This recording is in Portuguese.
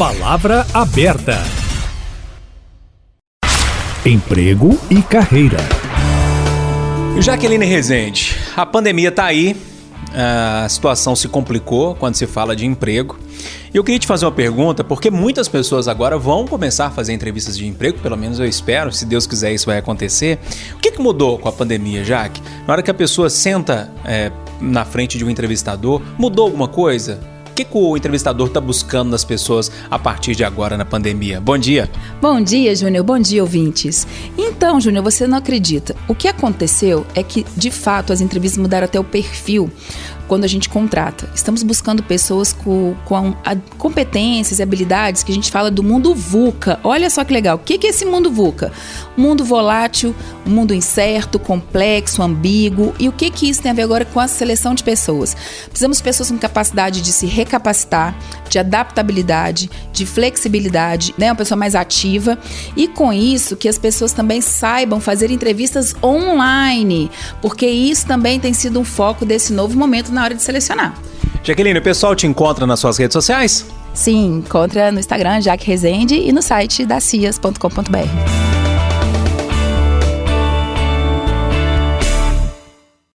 Palavra aberta. Emprego e carreira. Jaqueline Rezende, a pandemia está aí, a situação se complicou quando se fala de emprego. E eu queria te fazer uma pergunta, porque muitas pessoas agora vão começar a fazer entrevistas de emprego, pelo menos eu espero, se Deus quiser isso vai acontecer. O que, que mudou com a pandemia, Jaque? Na hora que a pessoa senta é, na frente de um entrevistador, mudou alguma coisa? O que, que o entrevistador está buscando nas pessoas a partir de agora na pandemia? Bom dia. Bom dia, Júnior. Bom dia, ouvintes. Então, Júnior, você não acredita. O que aconteceu é que, de fato, as entrevistas mudaram até o perfil quando a gente contrata. Estamos buscando pessoas com, com a, competências e habilidades que a gente fala do mundo VUCA. Olha só que legal. O que é esse mundo VUCA? Mundo volátil, mundo incerto, complexo, ambíguo. E o que, que isso tem a ver agora com a seleção de pessoas? Precisamos de pessoas com capacidade de se recapacitar, de adaptabilidade, de flexibilidade, né? uma pessoa mais ativa. E com isso, que as pessoas também saibam fazer entrevistas online, porque isso também tem sido um foco desse novo momento na na hora de selecionar. Jaqueline, o pessoal te encontra nas suas redes sociais? Sim, encontra no Instagram Jaque Rezende e no site dacias.com.br.